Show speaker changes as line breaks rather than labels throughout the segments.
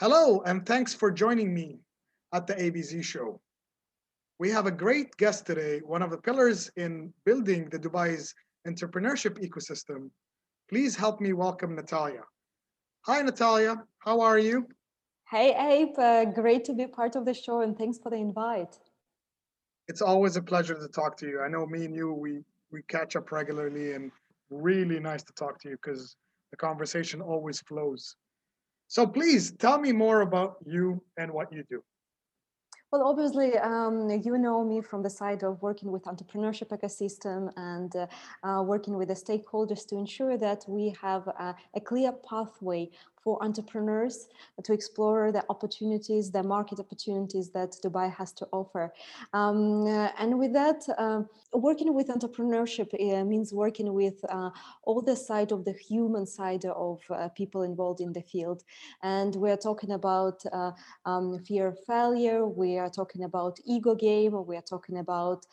Hello, and thanks for joining me at the Abez show. We have a great guest today, one of the pillars in building the Dubai's entrepreneurship ecosystem. Please help me welcome Natalia. Hi, Natalia. How are you?
Hey, Abe. Uh, great to be part of the show, and thanks for the invite.
It's always a pleasure to talk to you. I know me and you, we we catch up regularly, and really nice to talk to you because the conversation always flows. So please tell me more about you and what you do.
Well, obviously, um, you know me from the side of working with entrepreneurship ecosystem and uh, uh, working with the stakeholders to ensure that we have a, a clear pathway for entrepreneurs to explore the opportunities, the market opportunities that Dubai has to offer. Um, uh, and with that, uh, working with entrepreneurship uh, means working with uh, all the side of the human side of people involved in the field. And we're talking about um, fear of failure, we are talking about ego game, we are talking about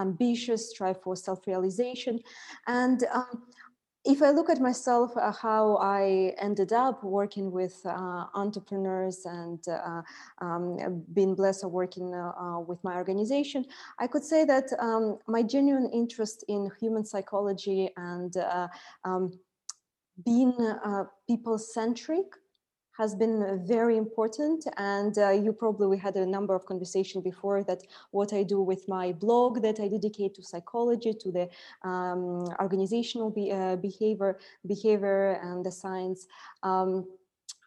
ambitious strive for self-realization. And um, if I look at myself, uh, how I ended up working with uh, entrepreneurs and uh, um, being blessed of working uh, uh, with my organization, I could say that um, my genuine interest in human psychology and uh, um, being people centric has been very important. And uh, you probably we had a number of conversation before that what i do with my blog that i dedicate to psychology to the um, organizational be, uh, behavior behavior and the science. Um,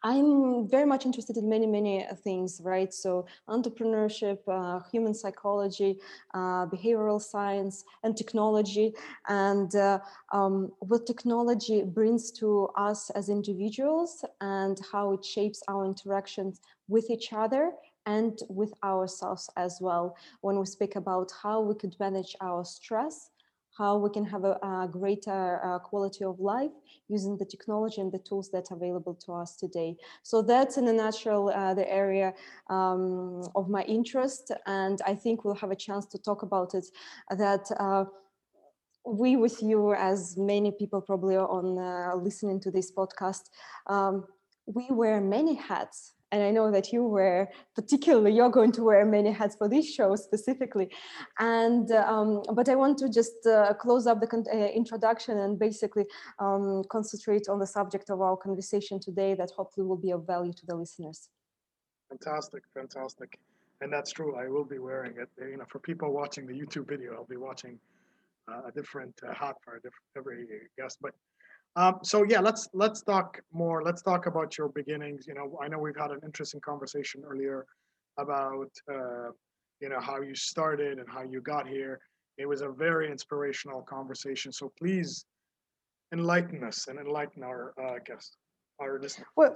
I'm very much interested in many, many things, right? So entrepreneurship, uh, human psychology, uh, behavioral science, and technology, and uh, um, what technology brings to us as individuals and how it shapes our interactions with each other and with ourselves as well. When we speak about how we could manage our stress, how we can have a, a greater uh, quality of life using the technology and the tools that are available to us today. So that's in a nutshell uh, the area um, of my interest. And I think we'll have a chance to talk about it that uh, we with you, as many people probably on uh, listening to this podcast, um, we wear many hats and I know that you were particularly you're going to wear many hats for this show specifically, and um, but I want to just uh, close up the con- uh, introduction and basically um, concentrate on the subject of our conversation today that hopefully will be of value to the listeners.
Fantastic, fantastic, and that's true. I will be wearing it. You know, for people watching the YouTube video, I'll be watching uh, a different uh, hat for a every guest, but. Um, so yeah, let's let's talk more. Let's talk about your beginnings. You know, I know we've had an interesting conversation earlier about uh, you know how you started and how you got here. It was a very inspirational conversation. So please enlighten us and enlighten our uh, guests, our listeners.
Well,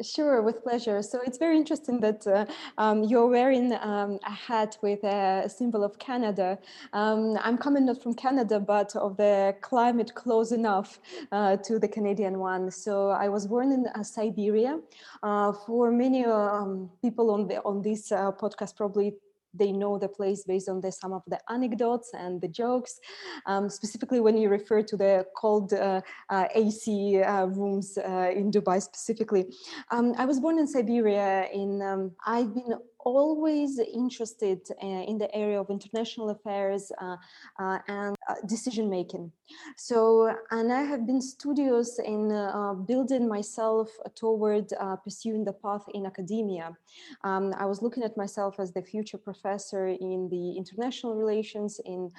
Sure, with pleasure. So it's very interesting that uh, um, you're wearing um, a hat with a symbol of Canada. Um, I'm coming not from Canada, but of the climate close enough uh, to the Canadian one. So I was born in uh, Siberia. Uh, for many um, people on the on this uh, podcast, probably they know the place based on the some of the anecdotes and the jokes. Um, specifically when you refer to the cold uh, uh, ac uh, rooms uh, in dubai specifically. Um, i was born in siberia in um, i've been always interested uh, in the area of international affairs uh, uh, and decision making. So, and I have been studious in building myself toward pursuing the path in academia. Um, I was looking at myself as the future professor in the international relations, in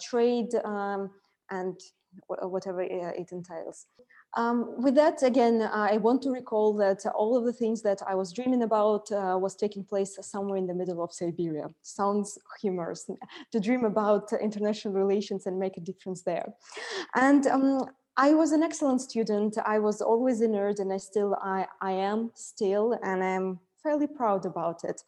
trade, um, and whatever it entails. Um, with that, again, I want to recall that all of the things that I was dreaming about uh, was taking place somewhere in the middle of Siberia. Sounds humorous to dream about international relations and make a difference there. And um, I was an excellent student. I was always a nerd, and I still I, I am still, and I'm fairly proud about it.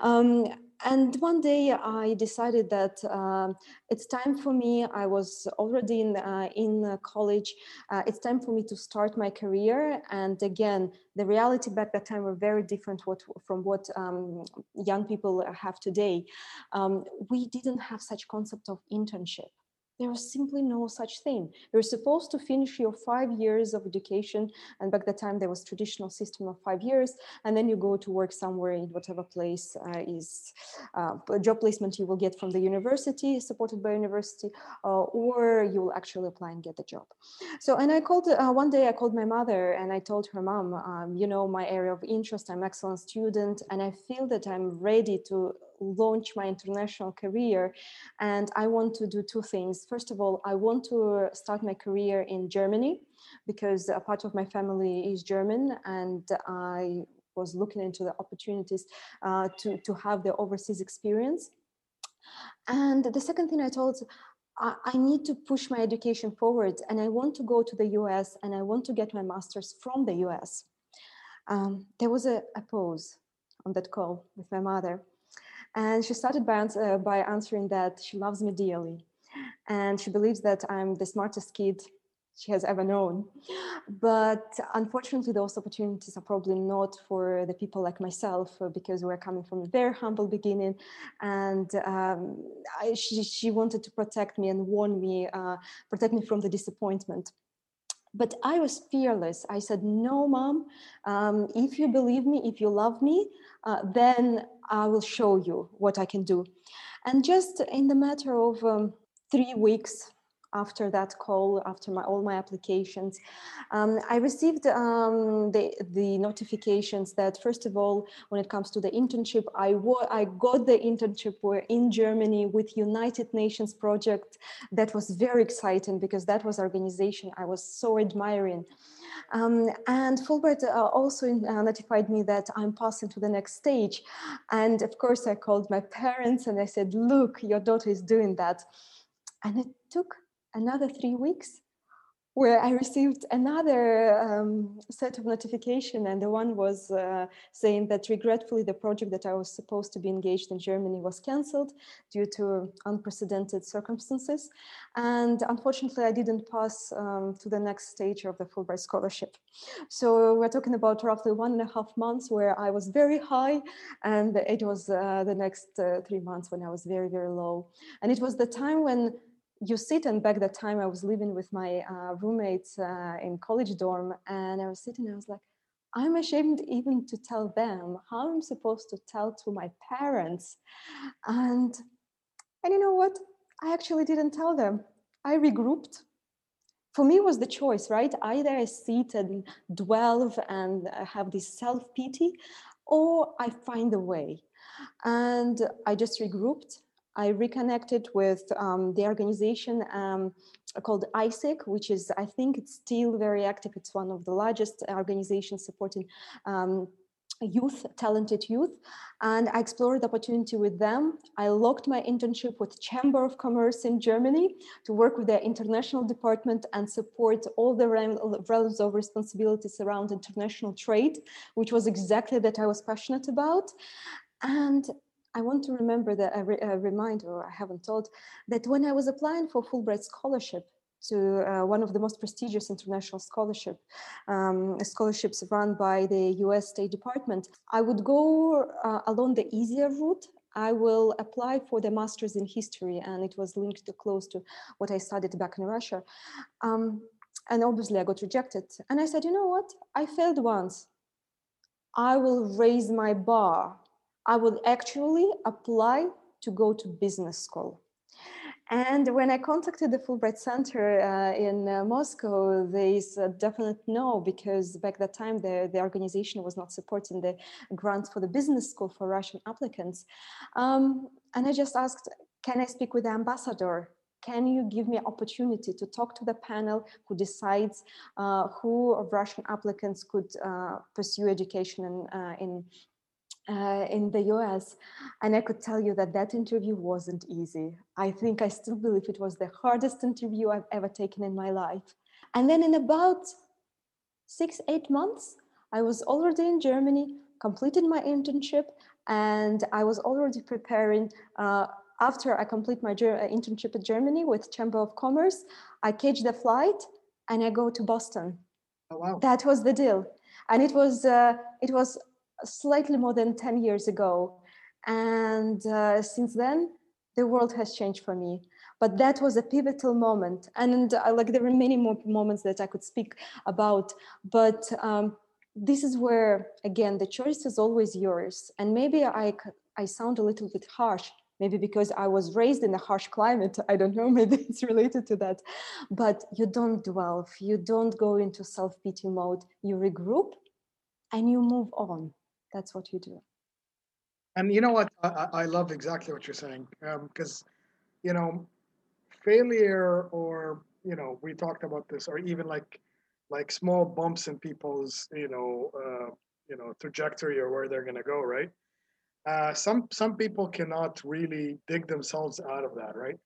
Um, and one day I decided that uh, it's time for me. I was already in uh, in college. Uh, it's time for me to start my career. And again, the reality back that time were very different what, from what um, young people have today. Um, we didn't have such concept of internship there was simply no such thing. You're supposed to finish your five years of education. And back that time, there was traditional system of five years. And then you go to work somewhere in whatever place uh, is uh, job placement you will get from the university, supported by university, uh, or you will actually apply and get the job. So, and I called, uh, one day I called my mother and I told her, mom, um, you know, my area of interest, I'm excellent student, and I feel that I'm ready to launch my international career and i want to do two things first of all i want to start my career in germany because a part of my family is german and i was looking into the opportunities uh, to, to have the overseas experience and the second thing i told I need to push my education forward and I want to go to the US and I want to get my master's from the US. Um, there was a, a pause on that call with my mother. And she started by, uh, by answering that she loves me dearly. And she believes that I'm the smartest kid she has ever known. But unfortunately, those opportunities are probably not for the people like myself uh, because we're coming from a very humble beginning. And um, I, she, she wanted to protect me and warn me, uh, protect me from the disappointment but I was fearless. I said, No, mom, um, if you believe me, if you love me, uh, then I will show you what I can do. And just in the matter of um, three weeks, after that call, after my, all my applications, um, I received um, the, the notifications that first of all, when it comes to the internship, I, I got the internship in Germany with United Nations project. That was very exciting because that was organization I was so admiring. Um, and Fulbright uh, also uh, notified me that I'm passing to the next stage. And of course, I called my parents and I said, look, your daughter is doing that. And it took another three weeks where I received another um, set of notification, and the one was uh, saying that regretfully the project that I was supposed to be engaged in Germany was cancelled due to unprecedented circumstances, and unfortunately I didn't pass um, to the next stage of the Fulbright scholarship. So we're talking about roughly one and a half months where I was very high, and it was uh, the next uh, three months when I was very very low, and it was the time when you sit and back that time I was living with my uh, roommates uh, in college dorm and I was sitting I was like, I'm ashamed even to tell them how I'm supposed to tell to my parents. And and you know what? I actually didn't tell them. I regrouped. For me was the choice, right? Either I sit and dwell and have this self-pity or I find a way. And I just regrouped I reconnected with um, the organization um, called AIESEC, which is, I think it's still very active. It's one of the largest organizations supporting um, youth, talented youth. And I explored the opportunity with them. I locked my internship with Chamber of Commerce in Germany to work with their international department and support all the realms of responsibilities around international trade, which was exactly that I was passionate about. And I want to remember that a, re, a reminder I haven't told that when I was applying for Fulbright scholarship to uh, one of the most prestigious international scholarship um, scholarships run by the U.S. State Department, I would go uh, along the easier route. I will apply for the master's in history, and it was linked to close to what I studied back in Russia. Um, and obviously, I got rejected. And I said, you know what? I failed once. I will raise my bar I would actually apply to go to business school. And when I contacted the Fulbright Center uh, in uh, Moscow, they said definite no, because back that time the, the organization was not supporting the grants for the business school for Russian applicants. Um, and I just asked, can I speak with the ambassador? Can you give me an opportunity to talk to the panel who decides uh, who of Russian applicants could uh, pursue education in, uh, in uh, in the US. And I could tell you that that interview wasn't easy. I think I still believe it was the hardest interview I've ever taken in my life. And then in about six, eight months, I was already in Germany, completed my internship, and I was already preparing. Uh, after I complete my uh, internship in Germany with Chamber of Commerce, I catch the flight and I go to Boston.
Oh, wow.
That was the deal, and it was uh, it was slightly more than 10 years ago. And uh, since then, the world has changed for me. but that was a pivotal moment. And uh, like there are many more moments that i could speak about. But um, this is where again the choice is always yours. And maybe i i sound a little bit harsh maybe because i was raised in a harsh climate. I don't know maybe it's related to that. But you don't dwell you don't go into self-pity mode. You regroup and you move on that's what you do.
And you know what? I, I love exactly what you're saying because um, you know failure or you know we talked about this or even like like small bumps in people's you know uh, you know trajectory or where they're going to go right? Uh, some some people cannot really dig themselves out of that right?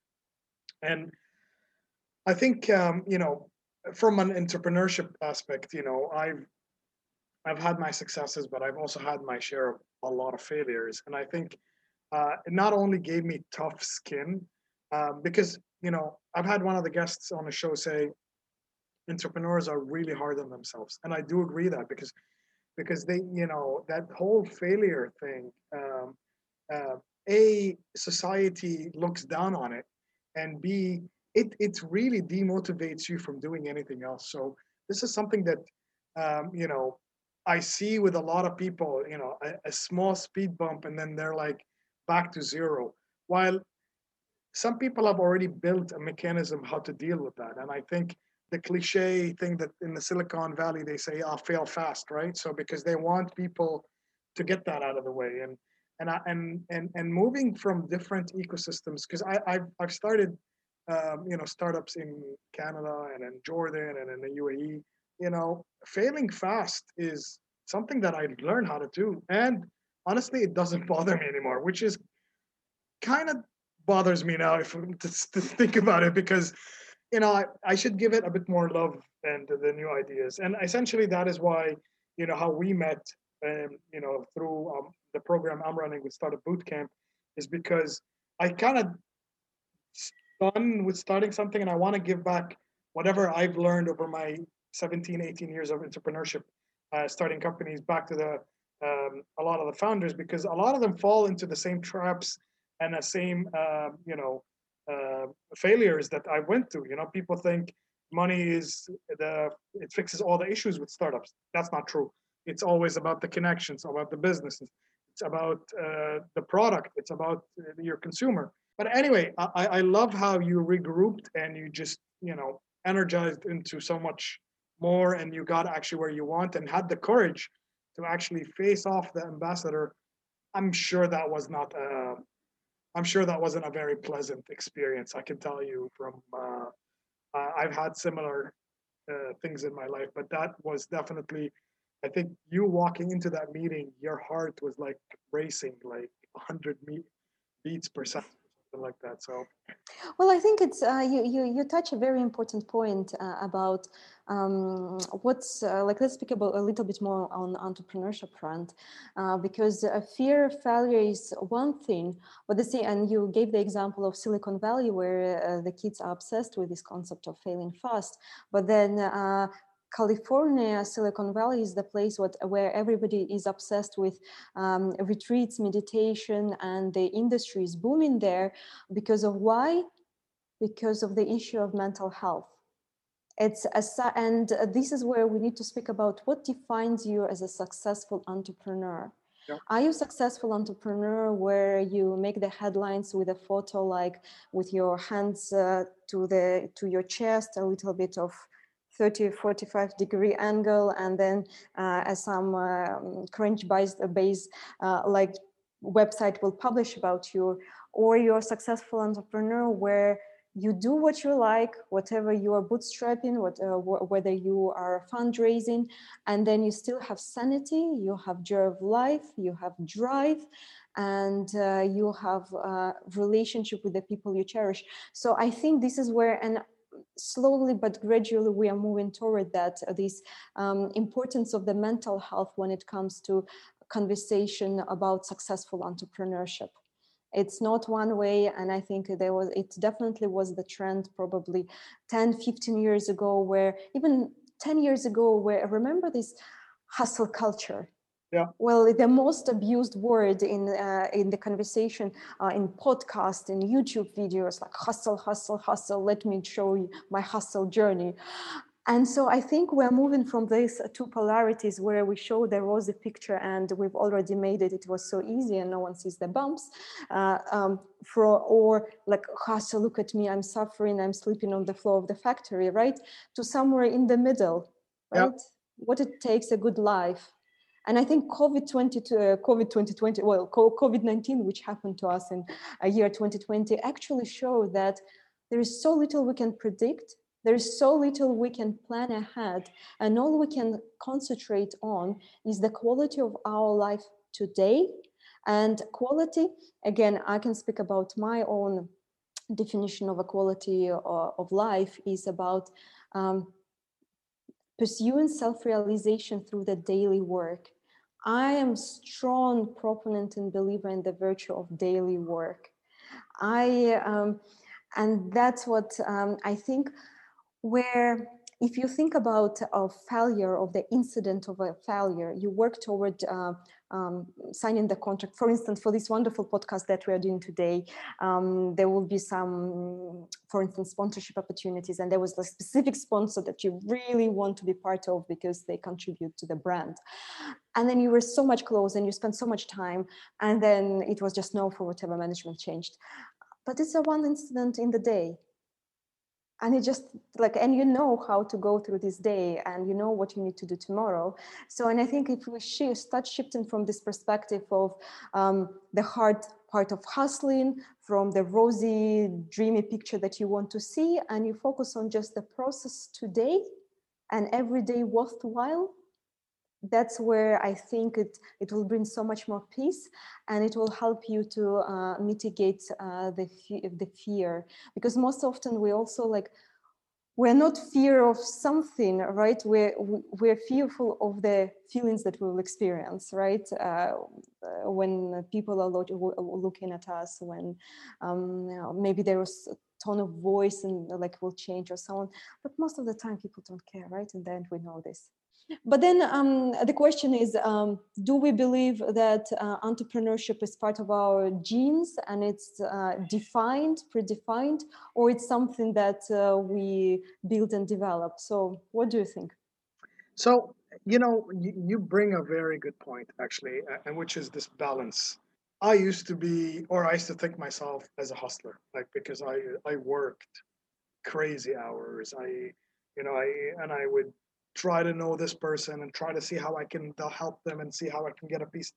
And i think um, you know from an entrepreneurship aspect you know i've i've had my successes but i've also had my share of a lot of failures. And i think uh, it not only gave me tough skin um, because you know i've had one of the guests on the show say entrepreneurs are really hard on themselves. And i do agree that because because they you know that whole failure thing um, uh, a society looks down on it and b it it really demotivates you from doing anything else. So this is something that um, you know i see with a lot of people you know a, a small speed bump and then they're like back to zero while some people have already built a mechanism how to deal with that and i think the cliche thing that in the Silicon Valley they say, "I'll fail fast," right? So because they want people to get that out of the way, and and I, and and and moving from different ecosystems because I I've, I've started um, you know startups in Canada and in Jordan and in the UAE. You know, failing fast is something that I learned how to do, and honestly, it doesn't bother me anymore, which is kind of bothers me now if to, to think about it because you know, I, I should give it a bit more love and the new ideas. And essentially, that is why, you know, how we met, um, you know, through um, the program I'm running with Startup Bootcamp is because I kind of done with starting something and I want to give back whatever I've learned over my 17, 18 years of entrepreneurship, uh, starting companies back to the um, a lot of the founders because a lot of them fall into the same traps and the same, uh, you know, uh, failures that I went through. You know, people think money is the it fixes all the issues with startups. That's not true. It's always about the connections, about the businesses. It's about uh, the product. It's about uh, your consumer. But anyway, I, I love how you regrouped and you just you know energized into so much more, and you got actually where you want and had the courage to actually face off the ambassador. I'm sure that was not a I'm sure that wasn't a very pleasant experience. I can tell you from uh, I've had similar uh, things in my life, but that was definitely. I think you walking into that meeting, your heart was like racing, like 100 beats per second like that. So,
well, I think it's uh, you you you touch a very important point uh, about um, what's uh, like. Let's speak about a little bit more on entrepreneurship front, uh, because fear of failure is one thing, but the thing, and you gave the example of Silicon Valley where uh, the kids are obsessed with this concept of failing fast, but then uh, California, Silicon Valley is the place what, where everybody is obsessed with um, retreats, meditation, and the industry is booming there because of why? Because of the issue of mental health. It's a, and this is where we need to speak about what defines you as a successful entrepreneur. Yeah. Are you successful entrepreneur where you make the headlines with a photo like with your hands uh, to the to your chest, a little bit of 30 45 degree angle and then uh, some um, cringe based base uh, like website will publish about you or you're a successful entrepreneur where you do what you like whatever you are bootstrapping what, uh, whether you are fundraising and then you still have sanity you have joy of life you have drive and uh, you have a relationship with the people you cherish. So i think this is where and slowly but gradually we are moving toward that uh, this um, importance of the mental health when it comes to conversation about successful entrepreneurship. It's not one way and i think there was it definitely was the trend probably 10 15 years ago where even 10 years ago where remember this hustle culture
Yeah.
Well, the most abused word in uh, in the conversation, uh, in podcast, in YouTube videos, like hustle, hustle, hustle. Let me show you my hustle journey. And so I think we're moving from these two polarities where we show the rosy picture and we've already made it. It was so easy and no one sees the bumps. Uh, um, for, or like, hustle, look at me, I'm suffering, I'm sleeping on the floor of the factory, right? To somewhere in the middle, right? Yep. What it takes a good life. And I think COVID 20, uh, 2020, well, COVID 19, which happened to us in a year 2020, actually showed that there is so little we can predict there is so little we can plan ahead, and all we can concentrate on is the quality of our life today. And quality, again, I can speak about my own definition of a quality uh, of life is about um, pursuing self-realization through the daily work. I am strong proponent and believer in the virtue of daily work. I um, and that's what um, I think where if you think about a failure of the incident of a failure, you work toward uh, um, signing the contract. For instance, for this wonderful podcast that we are doing today, um, there will be some, for instance, sponsorship opportunities, and there was a specific sponsor that you really want to be part of because they contribute to the brand. And then you were so much close and you spent so much time, and then it was just no for whatever management changed. But it's a one incident in the day and it just like and you know how to go through this day and you know what you need to do tomorrow. So and i think if we shift, start shifting from this perspective of um, the hard part of hustling from the rosy dreamy picture that you want to see and you focus on just the process today and every day worthwhile that's where I think it, it will bring so much more peace and it will help you to uh, mitigate uh, the, the fear. Because most often we also like, we're not fear of something, right? We're, we're fearful of the feelings that we will experience, right? Uh, when people are lo looking at us, when um, you know, maybe there was a tone of voice and like will change or so on. But most of the time people don't care, right? And then we know this. But then um, the question is, um, do we believe that uh, entrepreneurship is part of our genes and it's uh, defined, predefined, or it's something that uh, we build and develop? So what do you think?
So, you know, you, you bring a very good point, actually, and which is this balance. I used to be, or I used to think myself as a hustler, like because I I worked crazy hours. I, you know, I and I would try to know this person and try to see how I can help them and see how I can get a piece.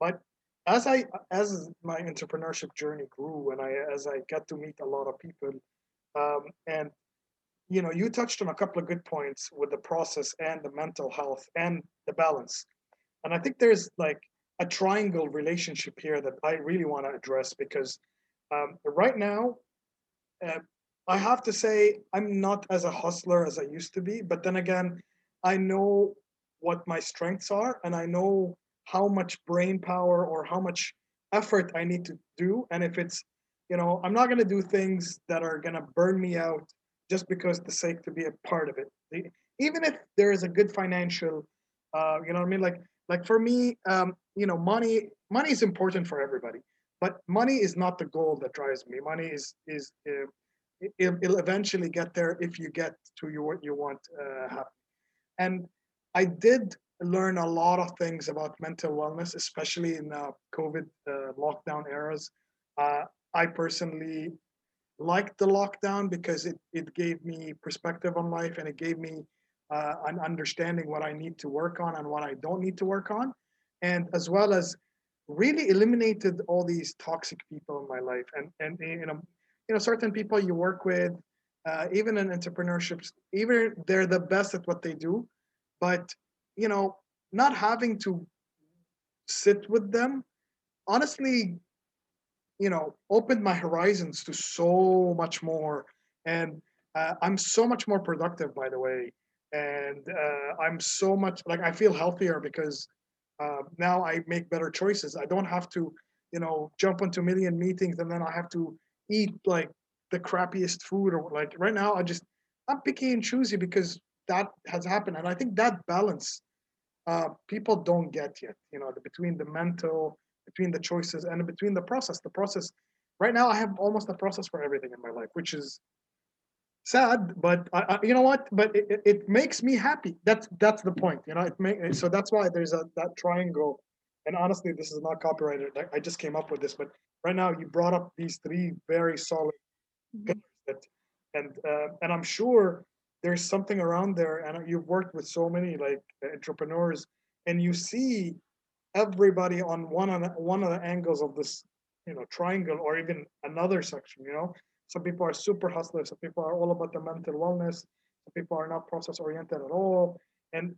But as I as my entrepreneurship journey grew and I as I got to meet a lot of people, um, and you know, you touched on a couple of good points with the process and the mental health and the balance. And I think there's like a triangle relationship here that I really want to address because um, right now, uh, I have to say I'm not as a hustler as I used to be, but then again, I know what my strengths are and I know how much brain power or how much effort I need to do. And if it's, you know, I'm not going to do things that are going to burn me out just because the sake to be a part of it. Even if there is a good financial, uh, you know what I mean? Like, like for me, um, you know, money, money is important for everybody, but money is not the goal that drives me. Money is, is, uh, it, will eventually get there if you get to your, what you want uh, happen. And I did learn a lot of things about mental wellness, especially in uh, COVID uh, lockdown eras. Uh, I personally liked the lockdown because it, it gave me perspective on life and it gave me uh, an understanding what I need to work on and what I don't need to work on. And as well as really eliminated all these toxic people in my life and, and you know you know certain people you work with uh, even in entrepreneurships even they're the best at what they do. But you know not having to sit with them honestly you know opened my horizons to so much more. And uh, i'm so much more productive by the way. And uh, i'm so much like i feel healthier because uh, now i make better choices. I don't have to you know jump into million meetings and then i have to eat like the crappiest food or like right now I just I'm picky and choosy because that has happened and I think that balance uh, people don't get yet. You know, the, between the mental, between the choices, and between the process. The process. Right now, I have almost a process for everything in my life, which is sad. But I, I, you know what? But it, it, it makes me happy. That's that's the point. You know, it make so that's why there's a that triangle. And honestly, this is not copyrighted. I, I just came up with this, but right now you brought up these three very solid
Mhm.
that, and uh, and I'm sure there's something around there. And you've worked with so many like entrepreneurs, and you see everybody on one of the, one of the angles of this, you know, triangle or even another section. You know, some people are super hustlers. Some people are all about the mental wellness. Some people are not process oriented at all. And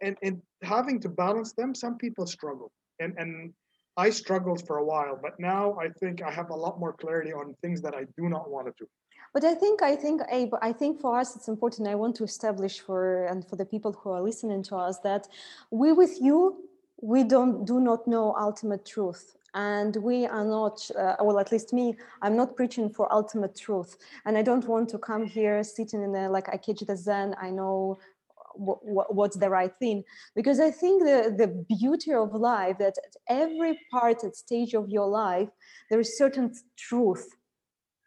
and and having to balance them, some people struggle. And and I struggled for a while, but now I think I have a lot more clarity on things that I do not want to do.
But I think I think Abe, I think for us it's important. I want to establish for and for the people who are listening to us that we with you we don't do not know ultimate truth and we are not uh, well at least me i'm not preaching for ultimate truth and i don't want to come here sitting in a like i catch the zen i know what's the right thing? Because i think the, the beauty of life that at every part and stage of your life there is certain truth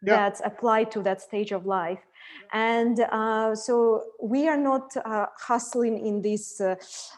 yeah. that's applied to that stage of life. And uh, so we are not uh, hustling in this uh,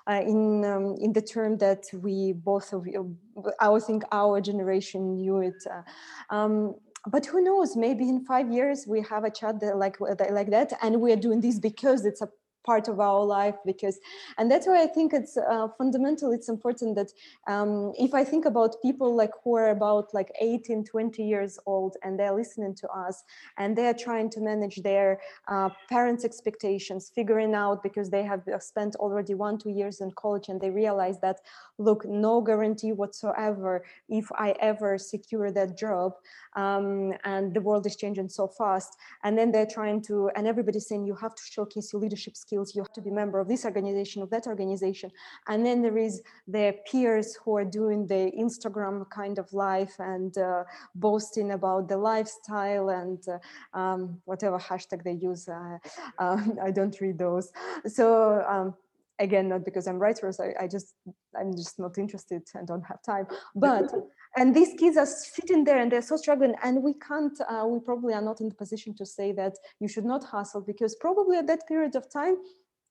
uh in um, in the term that we both of you i think our generation knew it uh, um, but who knows? Maybe in five years we have a chat like like that and we are doing this because it's a part of our life because and that's why i think it's uh, fundamental it's important that um, if i think about people like who are about like 18 20 years old and they're listening to us and they're trying to manage their uh, parents expectations figuring out because they have spent already one two years in college and they realize that look no guarantee whatsoever if i ever secure that job um, and the world is changing so fast. And then they're trying to and everybody's saying you have to showcase your leadership skills skills you have to be member of this organization of that organization. And then there is their peers who are doing the instagram kind of life and uh, boasting about the lifestyle and uh, um, whatever hashtag they use uh, um, i don't read those. So um, again not because i'm writers I, I, just i'm just not interested and don't have time. But and these kids are sitting there and they're so struggling. And we can't uh, we probably are not in the position to say that you should not hustle because probably at that period of time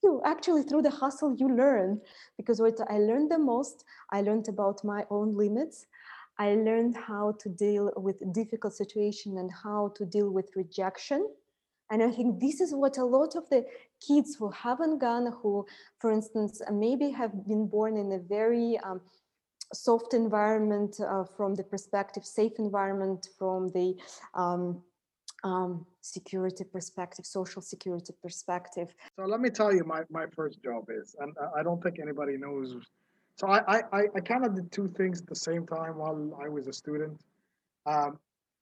you actually through the hustle you learn. Because what i learned the most i learned about my own limits. I learned how to deal with difficult situation and how to deal with rejection. And i think this is what a lot of the kids who haven't gone who for instance maybe have been born in a very um, soft environment uh, from the perspective, safe environment from the um, um, security perspective, social security perspective.
So let me tell you, my, my first job is, and I don't think anybody knows. So I, I, I kind of did two things at the same time while I was a student. Um,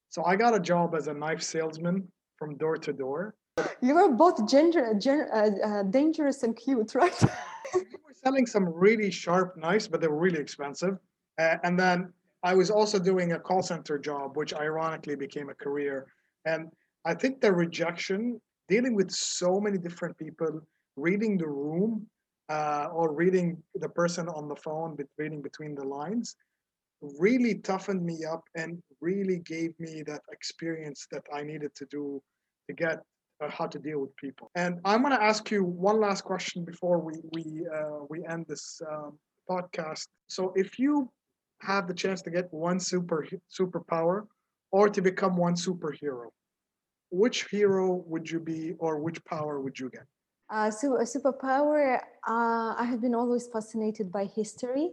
so I got a job as a knife salesman from door to door.
You were both gender, gender uh, uh, dangerous and cute, right?
We were selling some really sharp knives, but they were really expensive. Uh, and then I was also doing a call center job, which ironically became a career. And I think the rejection, dealing with so many different people, reading the room uh, or reading the person on the phone, reading between the lines, really toughened me up and really gave me that experience that I needed to do to get uh, how to deal with people. And I'm going to ask you one last question before we we uh, we end this um, podcast. So, if you have the chance to get one super superpower or to become one superhero, which hero would you be, or which power would you get?
Uh, so, a superpower. Uh, I have been always fascinated by history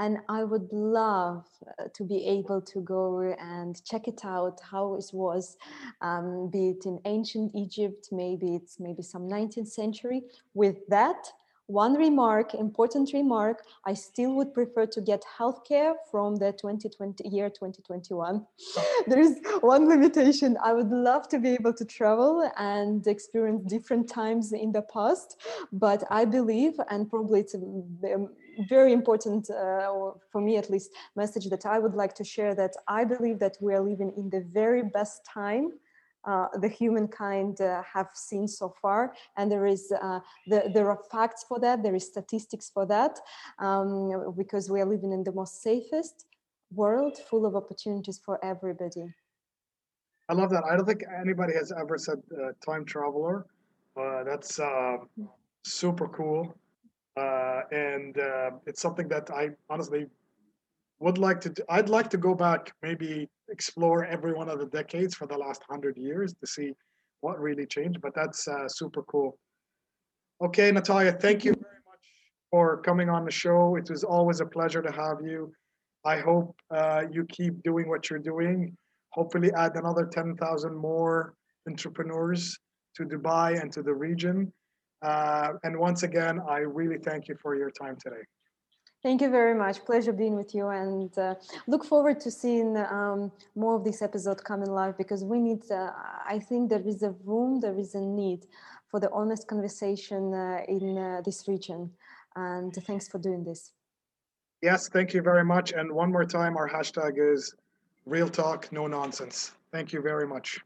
and I would love uh, to be able to go and check it out how it was, um, be it in ancient Egypt, maybe it's maybe some 19th century. With that, one remark, important remark, I still would prefer to get healthcare from the 2020 year 2021. there is one limitation. I would love to be able to travel and experience different times in the past, but I believe, and probably it's a, very important, uh, for me at least, message that I would like to share that I believe that we are living in the very best time uh, the humankind uh, have seen so far and there is uh, the, there are facts for that there is statistics for that um, because we are living in the most safest world full of opportunities for everybody
I love that. I don't think anybody has ever said uh, time traveler. That's uh, super cool. Uh, and uh, it's something that I honestly would like to do. I'd like to go back, maybe explore every one of the decades for the last hundred years to see what really changed. But that's uh, super cool. Okay, Natalia, thank you very much for coming on the show. It was always a pleasure to have you. I hope uh, you keep doing what you're doing. Hopefully, add another 10,000 more entrepreneurs to Dubai and to the region. Uh, and once again, I really thank you for your time today.
Thank you very much. Pleasure being with you, and uh, look forward to seeing um, more of this episode coming live because we need. Uh, I think there is a room, there is a need for the honest conversation uh, in uh, this region. And thanks for doing this.
Yes, thank you very much. And one more time, our hashtag is real talk, no nonsense. Thank you very much.